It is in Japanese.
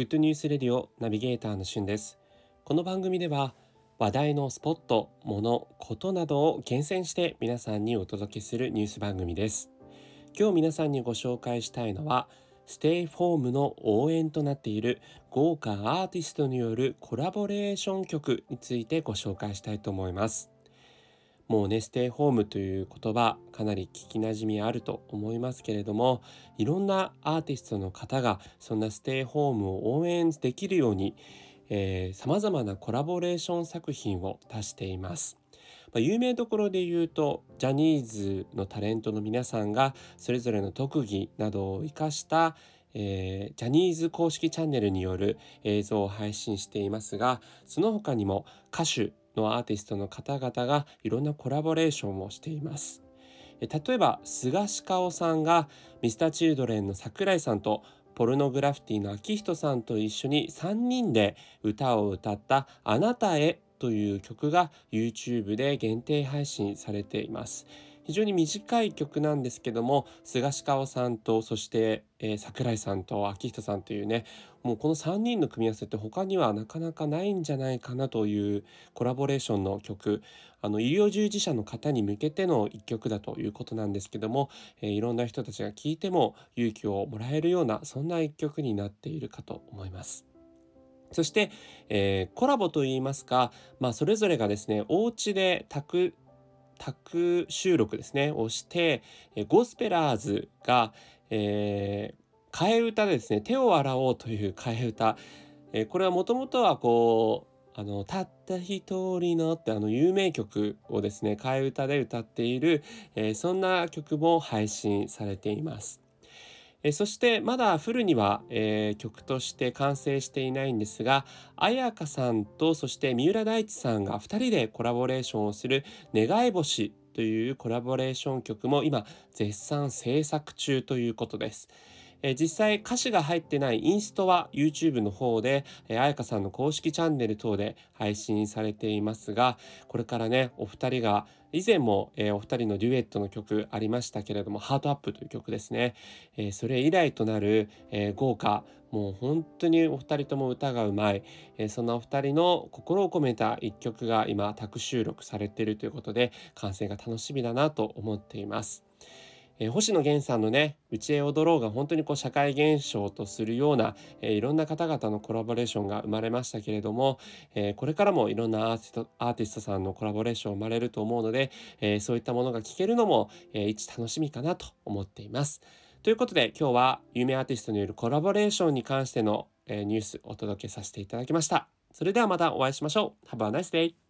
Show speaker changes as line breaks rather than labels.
Good News Radio ナビゲーターのしゅんです。この番組では話題のスポット、もの、ことなどを厳選して皆さんにお届けするニュース番組です。今日皆さんにご紹介したいのはステイホームの応援となっている豪華アーティストによるコラボレーション曲についてご紹介したいと思います。もうね、ステイホームという言葉、かなり聞きなじみあると思いますけれども、いろんなアーティストの方が、そんなステイホームを応援できるように、えー、様々なコラボレーション作品を出しています。ま、有名どころで言うとジャニーズのタレントの皆さんがそれぞれの特技などを生かした、えー、ジャニーズ公式チャンネルによる映像を配信していますがその他にも歌手のアーティストの方々がいろんなコラボレーションをしています。例えば菅鹿尾さんが Mr.Children の桜井さんとポルノグラフィティの秋人さんと一緒に3人で歌を歌った「あなたへ」という曲が YouTube で限定配信されています。非常に短い曲なんですけども菅氏香さんとそして、えー、桜井さんと秋人さんというねもうこの3人の組み合わせって他にはなかなかないんじゃないかなというコラボレーションの曲あの医療従事者の方に向けての一曲だということなんですけども、えー、いろんな人たちが聴いても勇気をもらえるようなそんな一曲になっているかと思います。そして、えー、コラボといいますか、まあ、それぞれがですね、お家で炊く宅収録ですね、をして、えゴスペラーズが、えー、替え歌でですね、手を洗おうという替え歌。えー、これはもともとはこう、あの、たった一人のってあの有名曲をですね、替え歌で歌っている、えー、そんな曲も配信されています。えそしてまだフルには、えー、曲として完成していないんですが綾香さんとそして三浦大知さんが2人でコラボレーションをする「願い星」というコラボレーション曲も今絶賛制作中ということです。え実際歌詞が入ってないインストは YouTube の方で、えー、彩香さんの公式チャンネル等で配信されていますが、これからね、お二人が、以前も、えー、お二人のデュエットの曲ありましたけれども、ハートアップという曲ですね。えー、それ以来となる、え豪華、もう本当にお二人とも歌がうまい、えそんなお二人の心を込めた一曲が今、宅収録されているということで、完成が楽しみだなと思っています。えー、星野源さんのね、うちへ踊ろうが本当にこう社会現象とするような、えー、いろんな方々のコラボレーションが生まれましたけれども、えー、これからもいろんなアーティストさんのコラボレーション生まれると思うので、え、そういったものが聞けるのも、えー、一楽しみかなと思っています。ということで今日は有名アーティストによるコラボレーションに関しての、え、ニュースお届けさせていただきました。それではまたお会いしましょう。Have a nice day!